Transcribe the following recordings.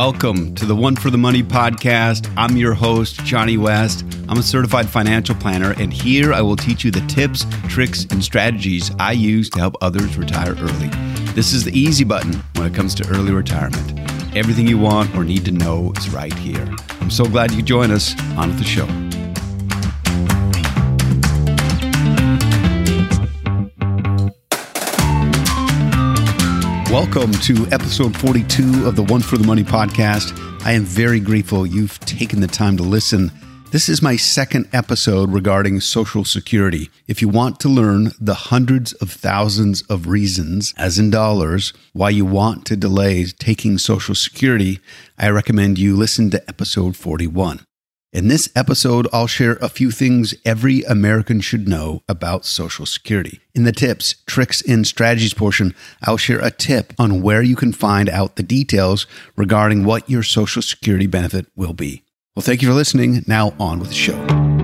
Welcome to the One for the Money podcast. I'm your host, Johnny West. I'm a certified financial planner, and here I will teach you the tips, tricks, and strategies I use to help others retire early. This is the easy button when it comes to early retirement. Everything you want or need to know is right here. I'm so glad you join us on the show. Welcome to episode 42 of the One for the Money podcast. I am very grateful you've taken the time to listen. This is my second episode regarding Social Security. If you want to learn the hundreds of thousands of reasons, as in dollars, why you want to delay taking Social Security, I recommend you listen to episode 41. In this episode, I'll share a few things every American should know about Social Security. In the tips, tricks, and strategies portion, I'll share a tip on where you can find out the details regarding what your Social Security benefit will be. Well, thank you for listening. Now, on with the show.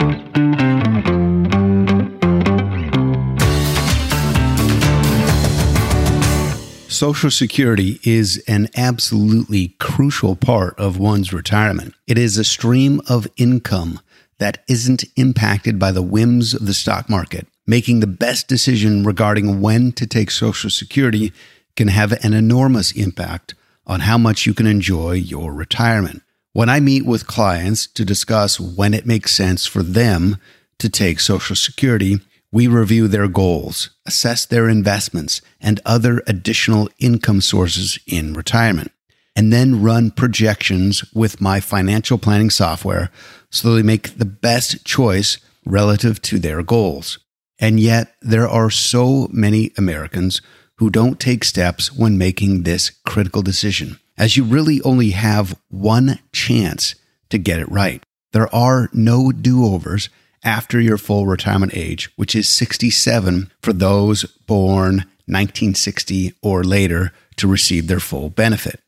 Social Security is an absolutely crucial part of one's retirement. It is a stream of income that isn't impacted by the whims of the stock market. Making the best decision regarding when to take Social Security can have an enormous impact on how much you can enjoy your retirement. When I meet with clients to discuss when it makes sense for them to take Social Security, we review their goals, assess their investments, and other additional income sources in retirement, and then run projections with my financial planning software so they make the best choice relative to their goals. And yet, there are so many Americans who don't take steps when making this critical decision, as you really only have one chance to get it right. There are no do overs after your full retirement age, which is 67 for those born 1960 or later to receive their full benefit.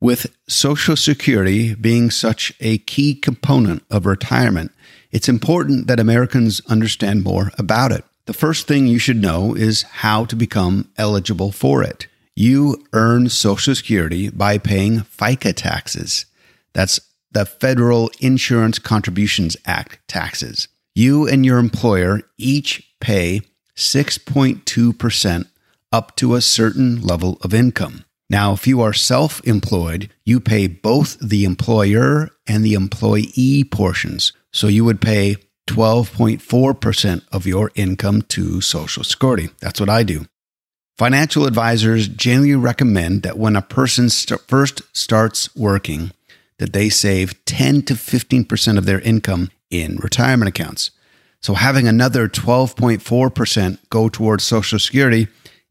With Social Security being such a key component of retirement, it's important that Americans understand more about it. The first thing you should know is how to become eligible for it. You earn Social Security by paying FICA taxes. That's the Federal Insurance Contributions Act taxes you and your employer each pay 6.2% up to a certain level of income. Now, if you are self employed, you pay both the employer and the employee portions. So you would pay 12.4% of your income to Social Security. That's what I do. Financial advisors generally recommend that when a person st- first starts working, that they save 10 to 15% of their income in retirement accounts. So having another 12.4% go towards Social Security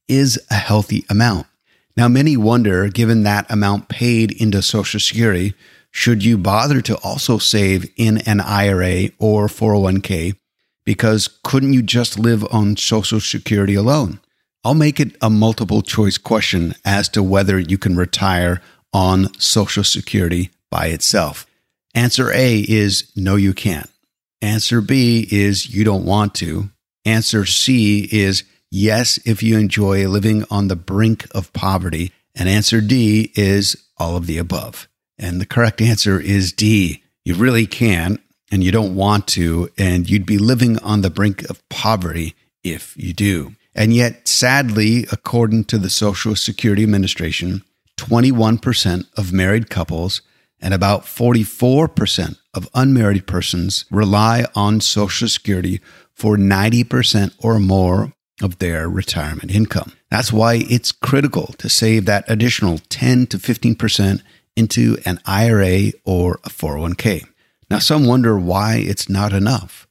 is a healthy amount. Now, many wonder, given that amount paid into Social Security, should you bother to also save in an IRA or 401k? Because couldn't you just live on Social Security alone? I'll make it a multiple choice question as to whether you can retire on Social Security by itself. Answer A is no, you can't. Answer B is you don't want to. Answer C is yes, if you enjoy living on the brink of poverty. And answer D is all of the above. And the correct answer is D. You really can, and you don't want to, and you'd be living on the brink of poverty if you do. And yet, sadly, according to the Social Security Administration, 21% of married couples and about 44% of unmarried persons rely on Social Security for 90% or more of their retirement income. That's why it's critical to save that additional 10 to 15% into an IRA or a 401k. Now, some wonder why it's not enough.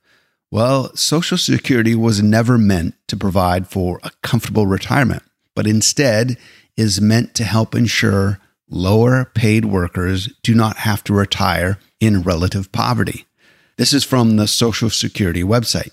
Well, Social Security was never meant to provide for a comfortable retirement, but instead is meant to help ensure lower paid workers do not have to retire in relative poverty. This is from the Social Security website.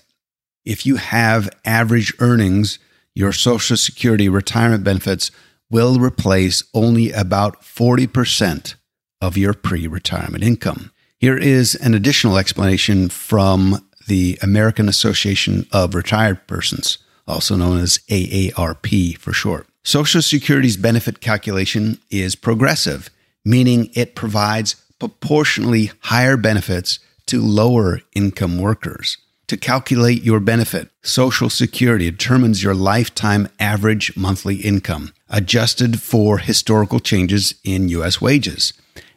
If you have average earnings, your Social Security retirement benefits will replace only about 40% of your pre retirement income. Here is an additional explanation from the American Association of Retired Persons, also known as AARP for short. Social Security's benefit calculation is progressive, meaning it provides proportionally higher benefits to lower income workers. To calculate your benefit, Social Security determines your lifetime average monthly income, adjusted for historical changes in U.S. wages,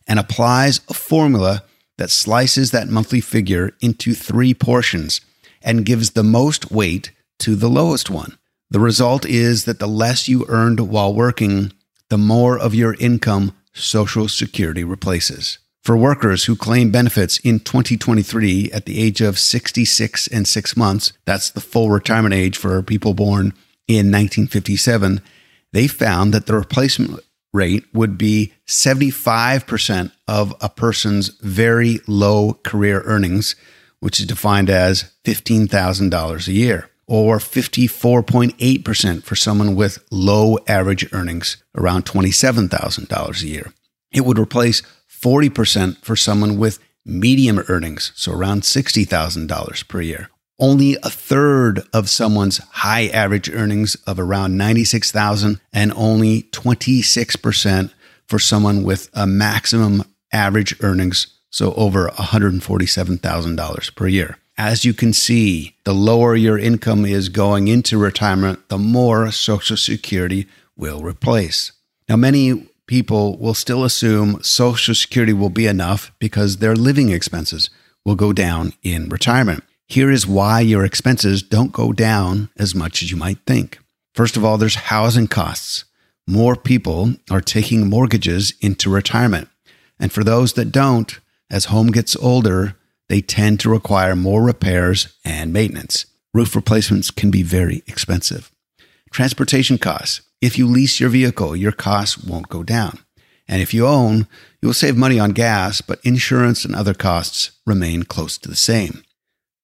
and applies a formula that slices that monthly figure into three portions and gives the most weight to the lowest one. The result is that the less you earned while working, the more of your income Social Security replaces. For workers who claim benefits in 2023 at the age of 66 and 6 months, that's the full retirement age for people born in 1957, they found that the replacement rate would be 75% of a person's very low career earnings, which is defined as $15,000 a year, or 54.8% for someone with low average earnings, around $27,000 a year. It would replace 40% for someone with medium earnings, so around $60,000 per year. Only a third of someone's high average earnings of around 96,000 and only 26% for someone with a maximum average earnings so over $147,000 per year. As you can see, the lower your income is going into retirement, the more Social Security will replace. Now, many people will still assume Social Security will be enough because their living expenses will go down in retirement. Here is why your expenses don't go down as much as you might think. First of all, there's housing costs. More people are taking mortgages into retirement. And for those that don't, as home gets older, they tend to require more repairs and maintenance. Roof replacements can be very expensive. Transportation costs. If you lease your vehicle, your costs won't go down. And if you own, you will save money on gas, but insurance and other costs remain close to the same.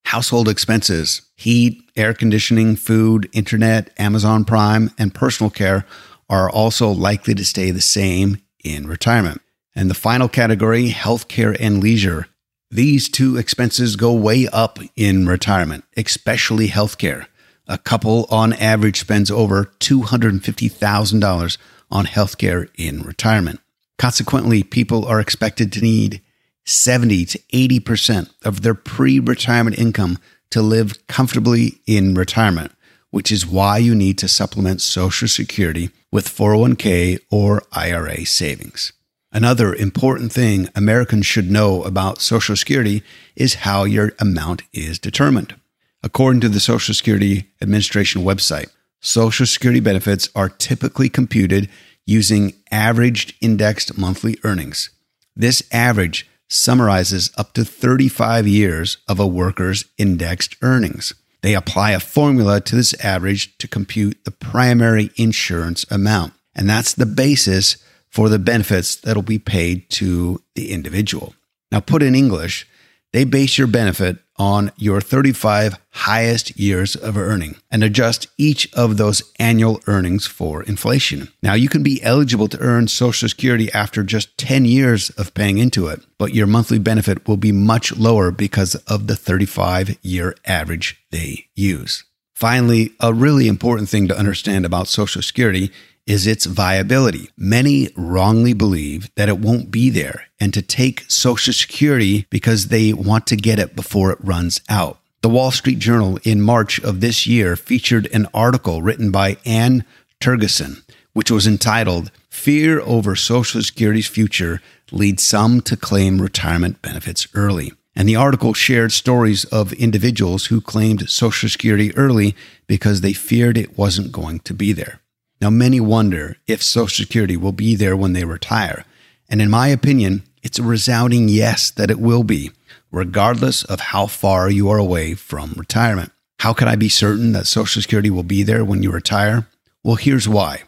Household expenses, heat, air conditioning, food, internet, Amazon Prime, and personal care are also likely to stay the same in retirement. And the final category, healthcare and leisure. These two expenses go way up in retirement, especially healthcare. A couple on average spends over $250,000 on healthcare in retirement. Consequently, people are expected to need 70 to 80% of their pre retirement income to live comfortably in retirement, which is why you need to supplement Social Security with 401k or IRA savings. Another important thing Americans should know about Social Security is how your amount is determined. According to the Social Security Administration website, Social Security benefits are typically computed using averaged indexed monthly earnings. This average summarizes up to 35 years of a worker's indexed earnings. They apply a formula to this average to compute the primary insurance amount, and that's the basis for the benefits that'll be paid to the individual. Now, put in English, they base your benefit on your 35 highest years of earning and adjust each of those annual earnings for inflation. Now, you can be eligible to earn Social Security after just 10 years of paying into it, but your monthly benefit will be much lower because of the 35 year average they use. Finally, a really important thing to understand about Social Security is its viability. Many wrongly believe that it won't be there and to take Social Security because they want to get it before it runs out. The Wall Street Journal in March of this year featured an article written by Anne Tergesen, which was entitled Fear Over Social Security's Future Leads Some to Claim Retirement Benefits Early. And the article shared stories of individuals who claimed Social Security early because they feared it wasn't going to be there. Now, many wonder if Social Security will be there when they retire. And in my opinion, it's a resounding yes that it will be, regardless of how far you are away from retirement. How can I be certain that Social Security will be there when you retire? Well, here's why.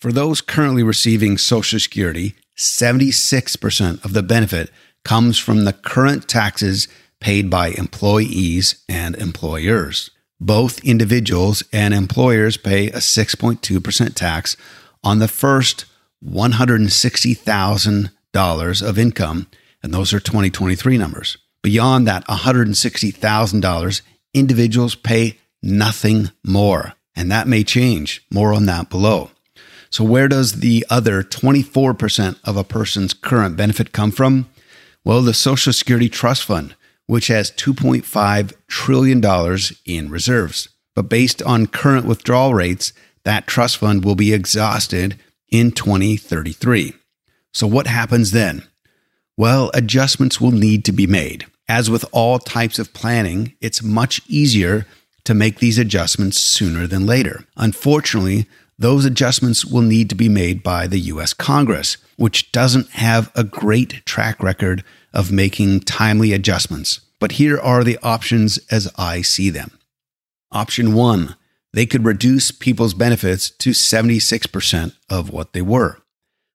For those currently receiving Social Security, 76% of the benefit comes from the current taxes paid by employees and employers. Both individuals and employers pay a 6.2% tax on the first $160,000 of income, and those are 2023 numbers. Beyond that $160,000, individuals pay nothing more, and that may change. More on that below. So, where does the other 24% of a person's current benefit come from? Well, the Social Security Trust Fund, which has $2.5 trillion in reserves. But based on current withdrawal rates, that trust fund will be exhausted in 2033. So, what happens then? Well, adjustments will need to be made. As with all types of planning, it's much easier to make these adjustments sooner than later. Unfortunately, those adjustments will need to be made by the US Congress, which doesn't have a great track record of making timely adjustments. But here are the options as I see them. Option one, they could reduce people's benefits to 76% of what they were.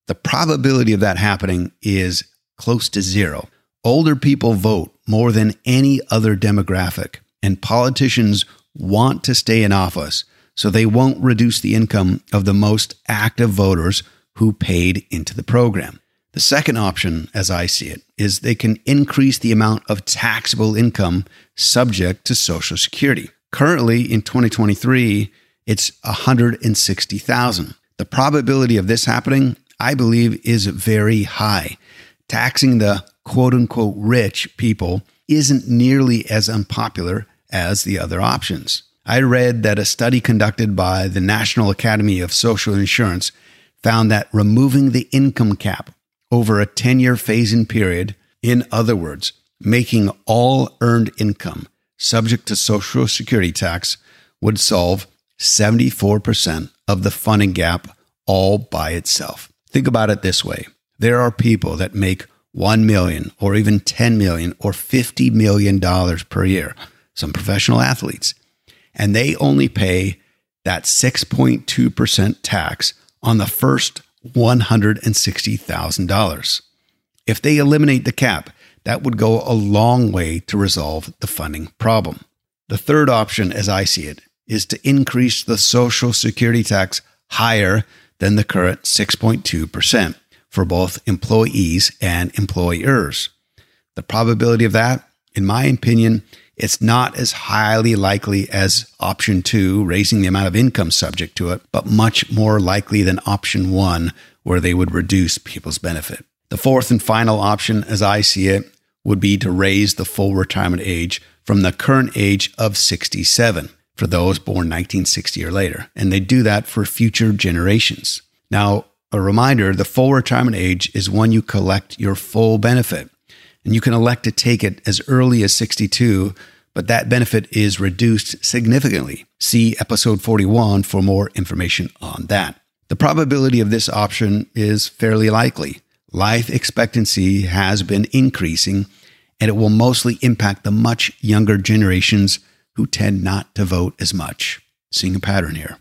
The probability of that happening is close to zero. Older people vote more than any other demographic, and politicians want to stay in office, so they won't reduce the income of the most active voters who paid into the program. The second option, as I see it, is they can increase the amount of taxable income subject to Social Security. Currently, in 2023, it's 160,000. The probability of this happening, I believe, is very high. Taxing the quote unquote rich people isn't nearly as unpopular as the other options. I read that a study conducted by the National Academy of Social Insurance found that removing the income cap over a 10 year phase in period, in other words, making all earned income subject to Social Security tax, would solve 74% of the funding gap all by itself. Think about it this way there are people that make 1 million or even 10 million or 50 million dollars per year, some professional athletes, and they only pay that 6.2% tax on the first $160,000. If they eliminate the cap, that would go a long way to resolve the funding problem. The third option, as I see it, is to increase the Social Security tax higher than the current 6.2% for both employees and employers. The probability of that, in my opinion, it's not as highly likely as option two, raising the amount of income subject to it, but much more likely than option one, where they would reduce people's benefit. The fourth and final option, as I see it, would be to raise the full retirement age from the current age of 67 for those born 1960 or later. And they do that for future generations. Now, a reminder the full retirement age is when you collect your full benefit. And you can elect to take it as early as 62, but that benefit is reduced significantly. See episode 41 for more information on that. The probability of this option is fairly likely. Life expectancy has been increasing, and it will mostly impact the much younger generations who tend not to vote as much. Seeing a pattern here.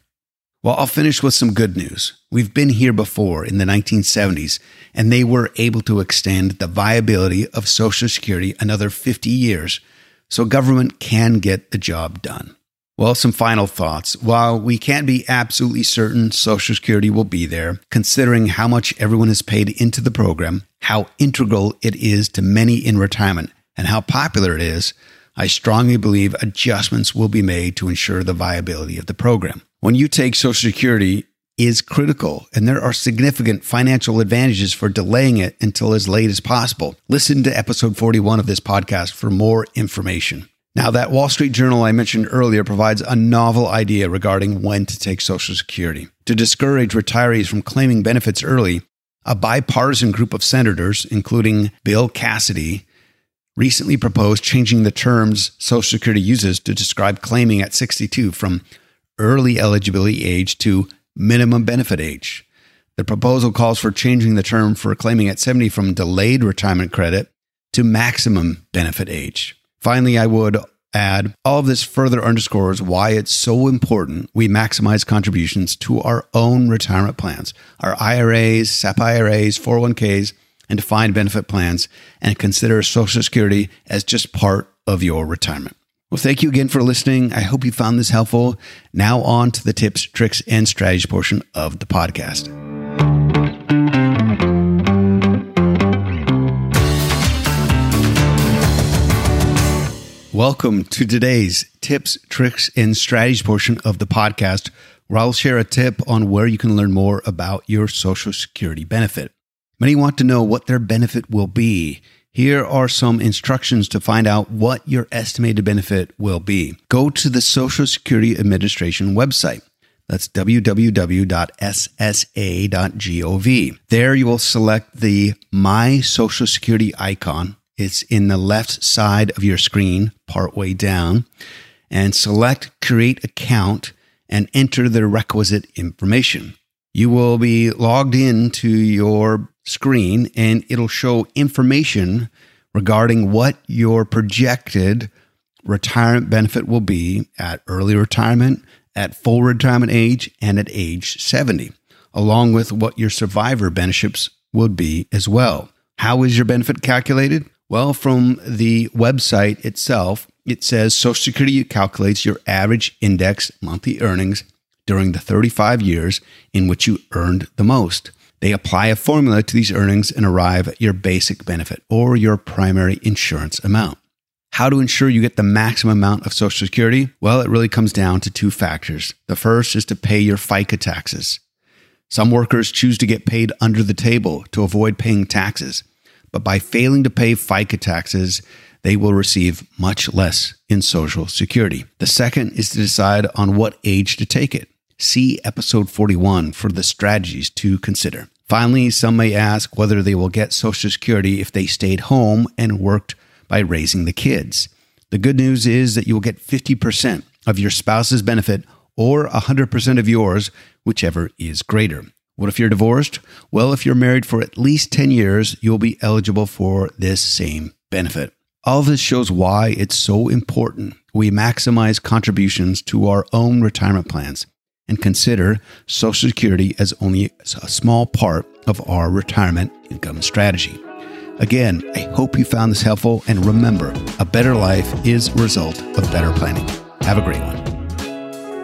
Well, I'll finish with some good news. We've been here before in the 1970s, and they were able to extend the viability of Social Security another 50 years so government can get the job done. Well, some final thoughts. While we can't be absolutely certain Social Security will be there, considering how much everyone has paid into the program, how integral it is to many in retirement, and how popular it is, I strongly believe adjustments will be made to ensure the viability of the program. When you take Social Security, is critical, and there are significant financial advantages for delaying it until as late as possible. Listen to episode 41 of this podcast for more information. Now, that Wall Street Journal I mentioned earlier provides a novel idea regarding when to take Social Security. To discourage retirees from claiming benefits early, a bipartisan group of senators, including Bill Cassidy, recently proposed changing the terms Social Security uses to describe claiming at 62 from early eligibility age to minimum benefit age. The proposal calls for changing the term for claiming at 70 from delayed retirement credit to maximum benefit age. Finally, I would add all of this further underscores why it's so important we maximize contributions to our own retirement plans, our IRAs, SEP IRAs, 401ks, and defined benefit plans, and consider Social Security as just part of your retirement. Well, thank you again for listening. I hope you found this helpful. Now, on to the tips, tricks, and strategy portion of the podcast. Welcome to today's tips, tricks, and strategies portion of the podcast, where I'll share a tip on where you can learn more about your Social Security benefit. Many want to know what their benefit will be. Here are some instructions to find out what your estimated benefit will be. Go to the Social Security Administration website. That's www.ssa.gov. There you will select the My Social Security icon. It's in the left side of your screen, partway down, and select Create Account and enter the requisite information. You will be logged in to your screen and it'll show information regarding what your projected retirement benefit will be at early retirement, at full retirement age, and at age 70, along with what your survivor benefits would be as well. How is your benefit calculated? Well, from the website itself, it says Social Security calculates your average index monthly earnings during the 35 years in which you earned the most. They apply a formula to these earnings and arrive at your basic benefit or your primary insurance amount. How to ensure you get the maximum amount of Social Security? Well, it really comes down to two factors. The first is to pay your FICA taxes. Some workers choose to get paid under the table to avoid paying taxes, but by failing to pay FICA taxes, they will receive much less in Social Security. The second is to decide on what age to take it. See episode 41 for the strategies to consider. Finally, some may ask whether they will get Social Security if they stayed home and worked by raising the kids. The good news is that you will get 50% of your spouse's benefit or 100% of yours, whichever is greater. What if you're divorced? Well, if you're married for at least 10 years, you'll be eligible for this same benefit. All of this shows why it's so important we maximize contributions to our own retirement plans and consider Social Security as only a small part of our retirement income strategy. Again, I hope you found this helpful and remember, a better life is a result of better planning. Have a great one.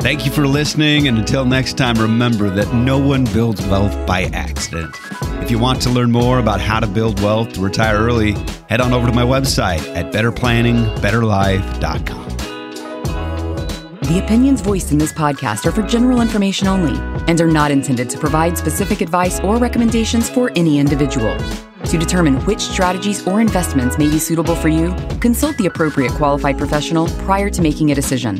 Thank you for listening, and until next time, remember that no one builds wealth by accident. If you want to learn more about how to build wealth to retire early, head on over to my website at betterplanningbetterlife.com. The opinions voiced in this podcast are for general information only and are not intended to provide specific advice or recommendations for any individual. To determine which strategies or investments may be suitable for you, consult the appropriate qualified professional prior to making a decision.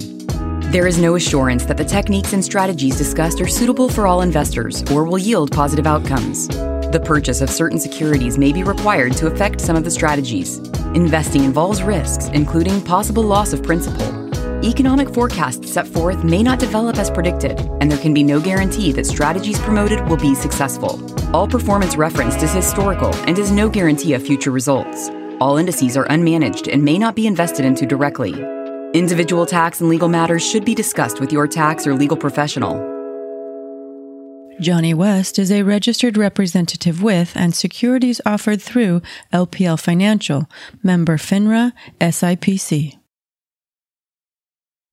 There is no assurance that the techniques and strategies discussed are suitable for all investors or will yield positive outcomes. The purchase of certain securities may be required to affect some of the strategies. Investing involves risks, including possible loss of principal economic forecasts set forth may not develop as predicted, and there can be no guarantee that strategies promoted will be successful. All performance referenced is historical and is no guarantee of future results. All indices are unmanaged and may not be invested into directly. Individual tax and legal matters should be discussed with your tax or legal professional. Johnny West is a registered representative with and securities offered through LPL Financial, member FINRA, SIPC.